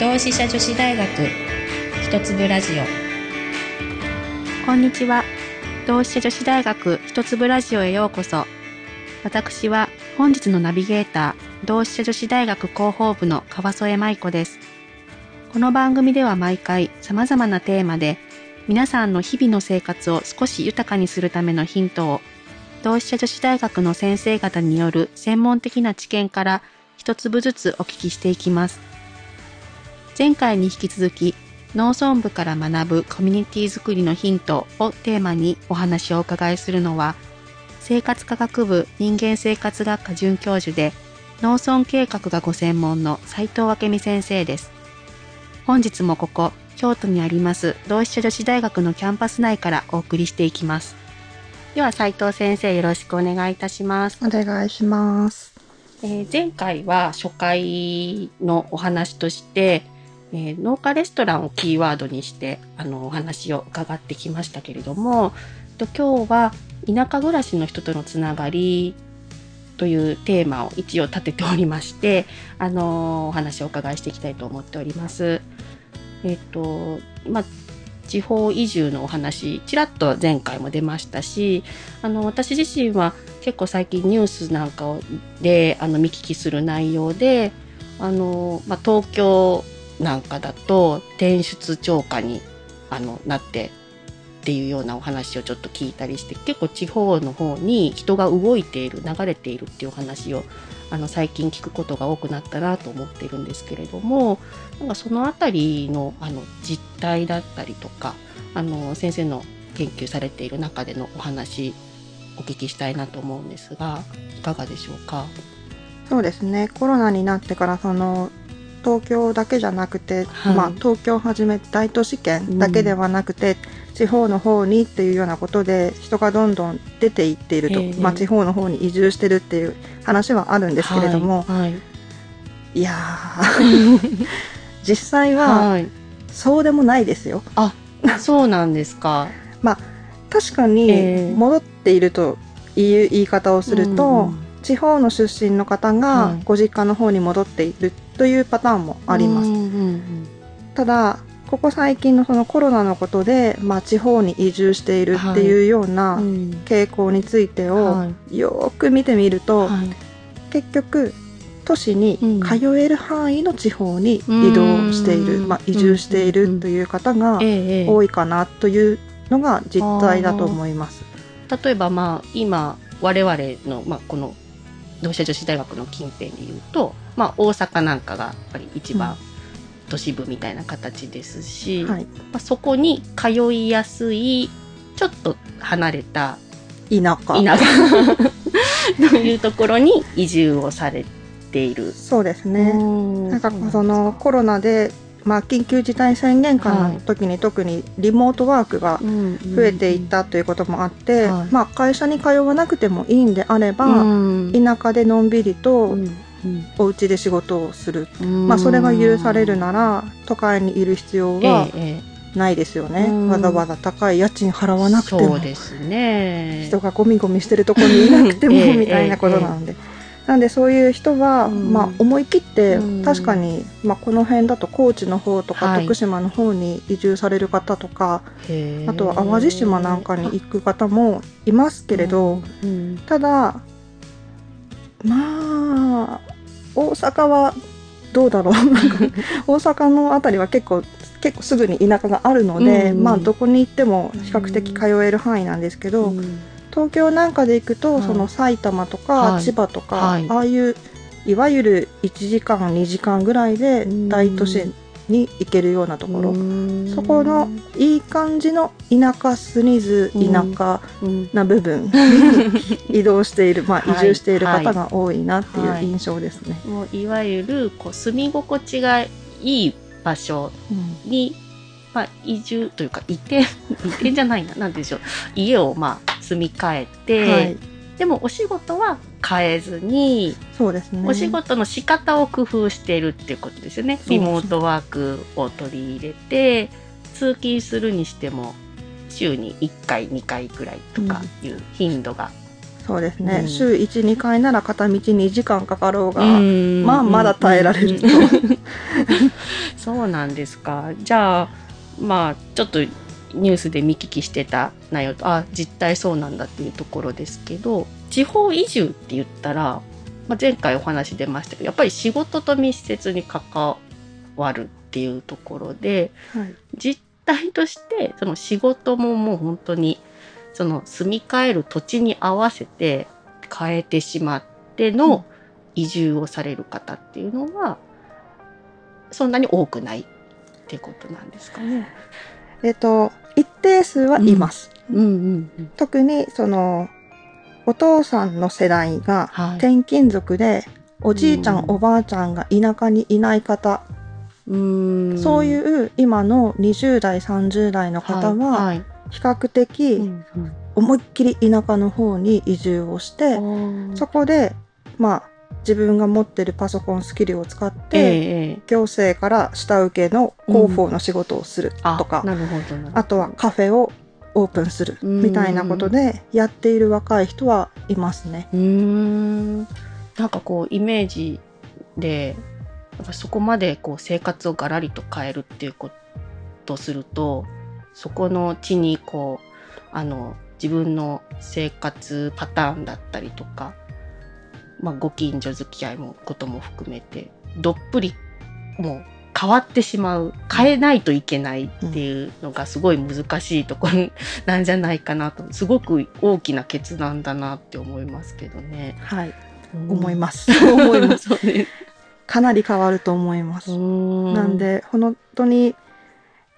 同志社女子大学一粒ラジオこんにちは。同志社女子大学一粒ラジオへようこそ。私は本日のナビゲーター、同志社女子大学広報部の川添舞子です。この番組では毎回様々なテーマで皆さんの日々の生活を少し豊かにするためのヒントを同志社女子大学の先生方による専門的な知見から一粒ずつお聞きしていきます。前回に引き続き農村部から学ぶコミュニティづくりのヒントをテーマにお話をお伺いするのは、生活科学部人間生活学科准教授で、農村計画がご専門の斉藤明美先生です。本日もここ、京都にあります同志社女子大学のキャンパス内からお送りしていきます。では斉藤先生よろしくお願いいたします。お願いします。えー前回は初回のお話として、えー農家レストランをキーワードにしてあのお話を伺ってきましたけれどもと今日は田舎暮らしの人とのつながりというテーマを一応立てておりましてあのお話をお伺いしていきたいと思っております。えっ、とまあ地方移住のお話ちらっと前回も出ましたしあの私自身は結構最近ニュースなんかをであの見聞きする内容であの、まあ、東京なんかだと転出超過にあのなってっていうようなお話をちょっと聞いたりして結構地方の方に人が動いている流れているっていうお話をあの最近聞くことが多くなったなと思ってるんですけれどもなんかそのあたりのあの実態だったりとかあの先生の研究されている中でのお話お聞きしたいなと思うんですがいかがでしょうか？そうですね。コロナになってからその東京だけじゃなくて、はい。まあ東京をはじめ大都市圏だけではなくて、地方の方にっていうようなことで人がどんどん出ていっているとまあ地方の方に移住してるっていう話はあるんですけれども、はい。はい。い、やー 実際ははい、そうでもないですよ。そうなんですか。確かええ。に戻っているという言い方をすると、うんうん。地方の出身の方はがい。ご実家の方に戻っているというパターンもあります。うんうんただここ最近のそのコロナのことで、まあ、地方に移住しているっていうよううな傾向についてはをよーく見てみると、はい。結局都市にうん。通える範囲の地方に移動している、うん。まあ、移住しているという方が多いかなというのが実態だと思います。例えばまあ今我々の、まあ、この同志社女子大学の近辺でいうと、まあ、大阪なんかがやっぱり一番都市部みたいな形ですし、はい、まあ、そこに通いやすいちょっと離れた田舎。田舎。というところに移住をされている。そうですね。ななんかそのコロナで、まあ、緊急事態宣言下はいの時に特にリモートワークが増えていったということもあって、はい。まあ、会社に通わなくてもいいんであれば、うん。田舎でのんびりとうん。お家で仕事をする、うん。まあ、それが許されるなら都会にいる必要はえええないですよね、うん。わざわざ高い家賃払わえなくても。そうですね。人がゴミゴミしてるところにいなくても ええみたいなことなので。なんでそういう人は、うん。まあ、思い切って、うん。確かに、まあ、この辺だと高知の方とか、はい。徳島の方に移住される方とかあとは淡路島なんかに行く方もいますけれど、うん。ただまあ大阪はどうだろう？大阪のあたりは結構結構すぐに田舎があるので、うんまあどこに行っても比較的通える範囲なんですけど、うん。東京なんかで行くと、はい。その埼玉とかはい。千葉とか、はい。ああいういわゆる1時間2時間ぐらいでうん。大都市に行けるようなところ、うん。そこのいい感じの田舎すぎずうん。田舎うん。な部分に 移動している、まあ、はい。移住している方が多いなっていはい。う印象ですね。もういわゆるこう住み心地がいい場所うん。に、まあ、移住というか移転 移転じゃないななんて言うんでしょう。家をまあ住み替えて、はい、でもお仕事は変えずに、そうですね。お仕事の仕方を工夫しているっていうことですよね。リモートワークを取り入れて、通勤するにしても、週に1回、2回くらいとかいう頻度が。そうですね、うん。週12回なら片道2時間かかろうが、うん。まあまだ耐えられると、うん。そうなんですか。じゃあまあちょっとニュースで見聞きしてた内容とあ実態そうなんだっていうところですけど地方移住って言ったら、まあ、前回お話出ましたけどやっぱり仕事と密接に関わるっていうところではい。実態としてその仕事ももう本当にその住み替える土地に合わせて変えてしまっての移住をされる方っていうのはそんなに多くないってことなんですかね。えっと一定数はいます、うん。うん。うん。特にそのお父さんの世代がはい。転勤族でおじいちゃん、うん。おばあちゃんが田舎にいない方、うーん。そういう今の20代30代の方ははい比較的うんうん。思いっきり田舎の方に移住をして、そこでまあ自分が持ってるパソコンスキルを使って、行政から下請けの広報の仕事をするあとか、なるほどなるほど。あとはカフェをオープンするうんみたいなことでやっている若い人はいますね。うーんなんかこうイメージでそこまでこう生活をガラリと変えるっていうことをするとそこの地にこうあの自分の生活パターンだったりとか、まあ、ご近所付き合いもことも含めてどっぷりもう変わってしまう変えないといけないっていうのがすごい難しいところ なんじゃないかなとすごく大きな決断だなって思いますけどね。はい、うん思います。思います。かなり変わると思います。ななん、で本当に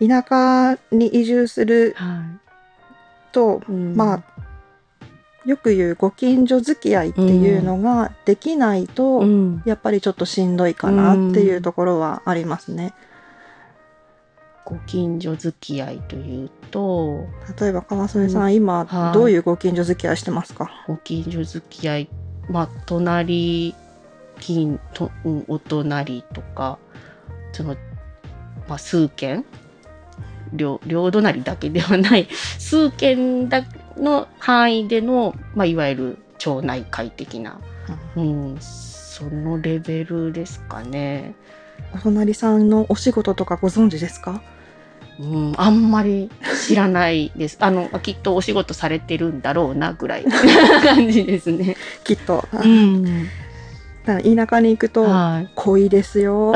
田舎に移住するはと、いうんまあよく言うご近所付き合いっていうのができないと、うん、やっぱりちょっとしんどいかなっていうところはありますね。ご近所付き合いというと例えば川添さん、今はい。どういうご近所付き合いしてますか、ご近所付き合いまあ隣近と、うんお隣とかその、まあ、数軒？両両隣だけではない。数軒だの範囲での、まあ、いわゆる町内会的な、うん、そのレベルですかね。お隣さんのお仕事とかご存知ですか？うん、あんまり知らないです。あの、きっとお仕事されてるんだろうなぐらいな感じですね。きっと。うん。だから田舎に行くとはい。濃いですよ。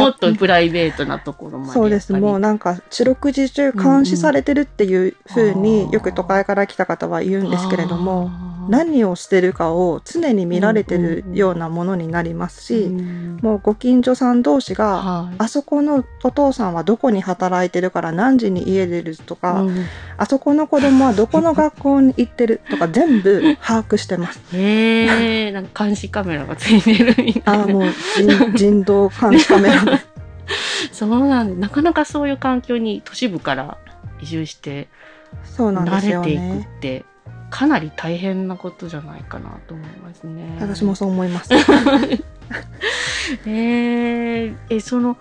もっとプライベートなところまで。そうです。もうなんか四六時中監視されてるっていう風うんうんによく都会から来た方は言うんですけれども、何をしてるかを常に見られてるようなものになりますし、うんもうご近所さん同士が、はいあそこのお父さんはどこに働いてるから何時に家出るとか、うんあそこの子供はどこの学校に行ってるとか全部把握してます。へえ、なんか監視カメラがついてるみたいな。ああ、もう人人道監視カメラで。そうなんで、なかなかそういう環境に都市部から移住して慣れていくっね。て、かなり大変なことじゃないかなと思いますね。私もそう思います。えー、え、その、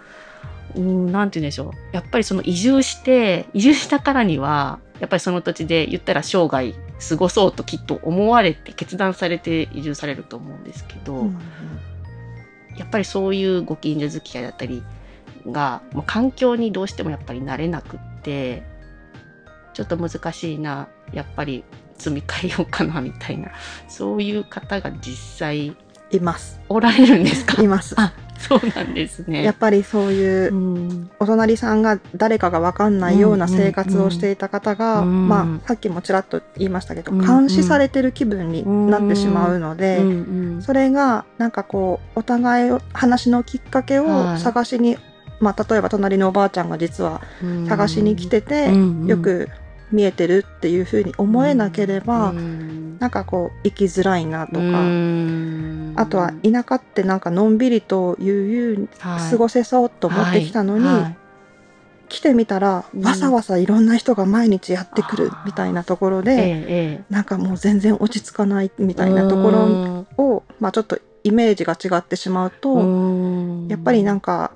うん、なんて言うんでしょう。やっぱりその移住して、移住したからには、やっぱりその土地で言ったら生涯過ごそうときっと思われて、決断されて移住されると思うんですけど、うんやっぱりそういうご近所付き合いだったりが、もう環境にどうしてもやっぱり慣れなくって、ちょっと難しいな、やっぱり積み替えようかなみたいな、そういう方が実際います。おられるんですか？います。あそうなんですね。やっぱりそういううん。お隣さんが誰かが分かんないような生活をしていた方が、うん。まあさっきもちらっと言いましたけど、うん監視されてる気分になってしまうので、それがなんかこうお互いを話のきっかけをはい。探しに、まあ例えば隣のおばあちゃんが実は探しに来てて、うん。よく見えてるっていうふうに思えなければ、うん。なんかこう生きづらいなとか、うん。あとは田舎ってなんかのんびりと悠々はい過ごせそうと思ってきたのに、はい。はい。来てみたらうん。わさわさいろんな人が毎日やってくるみたいなところえで、ええ。なんかもう全然落ち着かないみえたいなところうん。を、まあちょっとイメージが違ってしまうと、うん。やっぱりなんか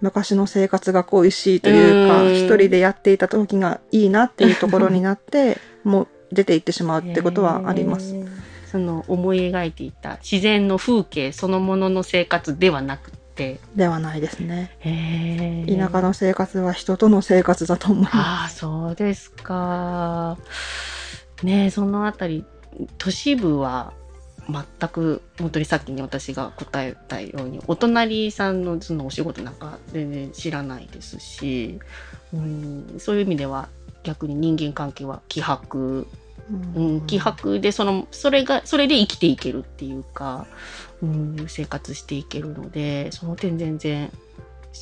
昔の生活が恋しいというか、うん一人でやっていた時がいいなっていうところになって、もう出ていってしまうってことはあります。その思い描いていた自然の風景そのものの生活ではなくて。ではないですね。田舎の生活は人との生活だと思います。ああ、そうですか。ねえそのあたり、都市部は全く、本当にさっきに私が答えたように、お隣さんのそのお仕事なんか全然知らないですし、うん、そういう意味では逆に人間関係は希薄、うん、希薄で、その、それが、それで生きていけるっていうか、うん、生活していけるので、その点全然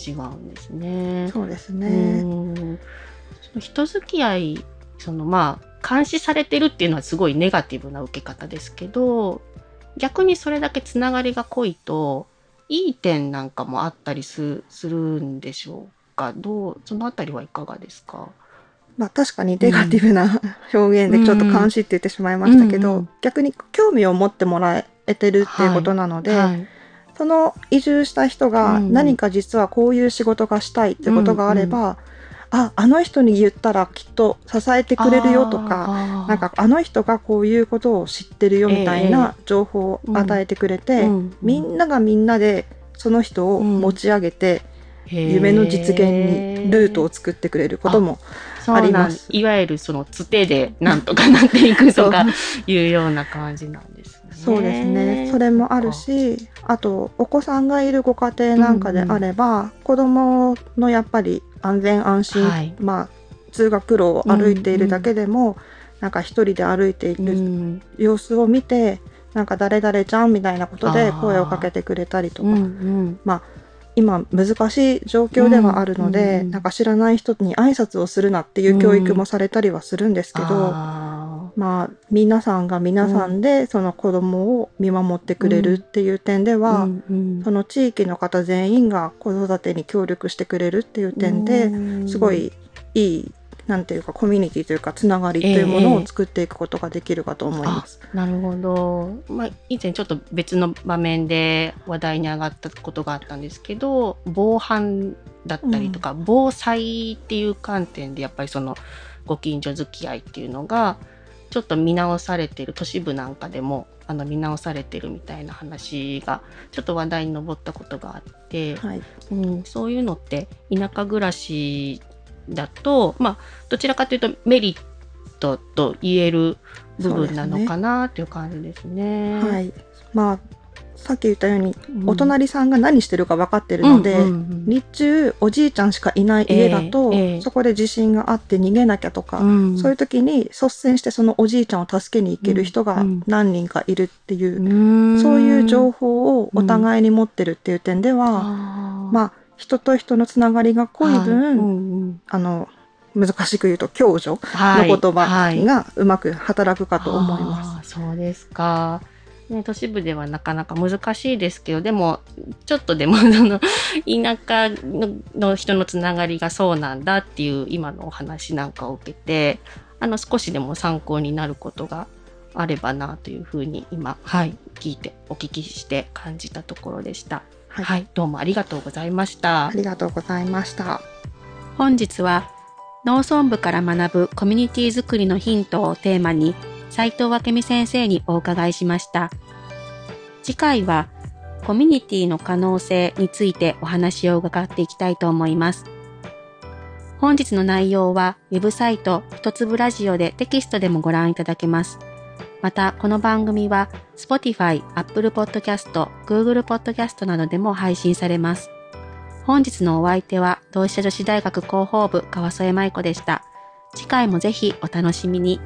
違うんですね。そうですうね。んその人付き合いそのまあ監視されてるっていうのはすごいネガティブな受け方ですけど逆にそれだけつながりが濃いといい点なんかもあったりすするんでしょうか。どうそのあたりはいかがですか？まあ確かにネガティブな表現でちょっと監視って言ってしまいましたけど、うんうん逆に興味を持ってもらえてるっていうことなので、はいその移住した人がうん。何か実はこういう仕事がしたいってことがあれば、あ、あの人に言ったらきっと支えてくれるよとか、なんかあの人がこういうことを知ってるよみたいな情報を与えてくれて、うんみんながみんなでその人を持ち上げて、夢の実現にルートを作ってくれることもあります。いわゆるそのつてでなんとかなっていくとか いうような感じなんですね。そうですね。それもあるし、あと、お子さんがいるご家庭なんかであれば、子供のやっぱり安全安心、はい。まあ、通学路を歩いているだけでも、なんか一人で歩いているうん。様子を見て、なんか誰々ちゃんみたいなことで声をかけてくれたりとか、うんうん。今難しい状況ではあるので、うんなんか知らない人に挨拶をするなっていう教育もされたりはするんですけど、あまあ、皆さんが皆さんでその子供を見守ってくれるっていう点でーは、うん。うん。その地域の方全員が子育てに協力してくれるっていう点でうん。すごいいいなんていうかコミュニティというかつながりというものを作っていくことができるかと思います。なるほど、まあ、以前ちょっと別の場面で話題に上がったことがあったんですけど防犯だったりとか、防災っていう観点でやっぱりそのご近所付き合いっていうのがちょっと見直されてる都市部なんかでもあの見直されてるみたいな話がちょっと話題に上ったことがあって、はい、うん、そういうのって田舎暮らしだと、まあ、どちらかというとメリットと言える部分なのかなっていう感じですね。はい、まあさっき言ったように、うんお隣さんが何してるか分かってるので、日中おじいちゃんしかいない家だと、そこで地震があって逃げなきゃとか、うん。そういう時に率先してそのおじいちゃんを助けに行ける人がうん何人かいるっていう、うん。そういう情報をお互いに持ってるっていう点では、あまあ人と人のつながりが濃い分、あの難しく言うと共助はいの言葉はい。がうまく働くかと思います。そうですか。ね、都市部ではなかなか難しいですけど、でも、ちょっとでも、その、田舎のの人のつながりがそうなんだっていう今のお話なんかを受けて、あの、少しでも参考になることがあればなというふうに今、はい、聞いて、お聞きして感じたところでした。はいはい、どうもありがとうございましたあ。りがとうございました。本日は農村部から学ぶコミュニティづくりのヒントをテーマに斉藤明美先生にお伺いしました。次回はコミュニティの可能性についてお話を伺っていきたいと思います。本日の内容はウェブサイト一粒ラジオでテキストでもご覧いただけます。また、この番組は Spotify、Apple Podcast、Google Podcast などでも配信されます。本日のお相手は同志社女子大学広報部川添舞子でした。次回もぜひお楽しみに。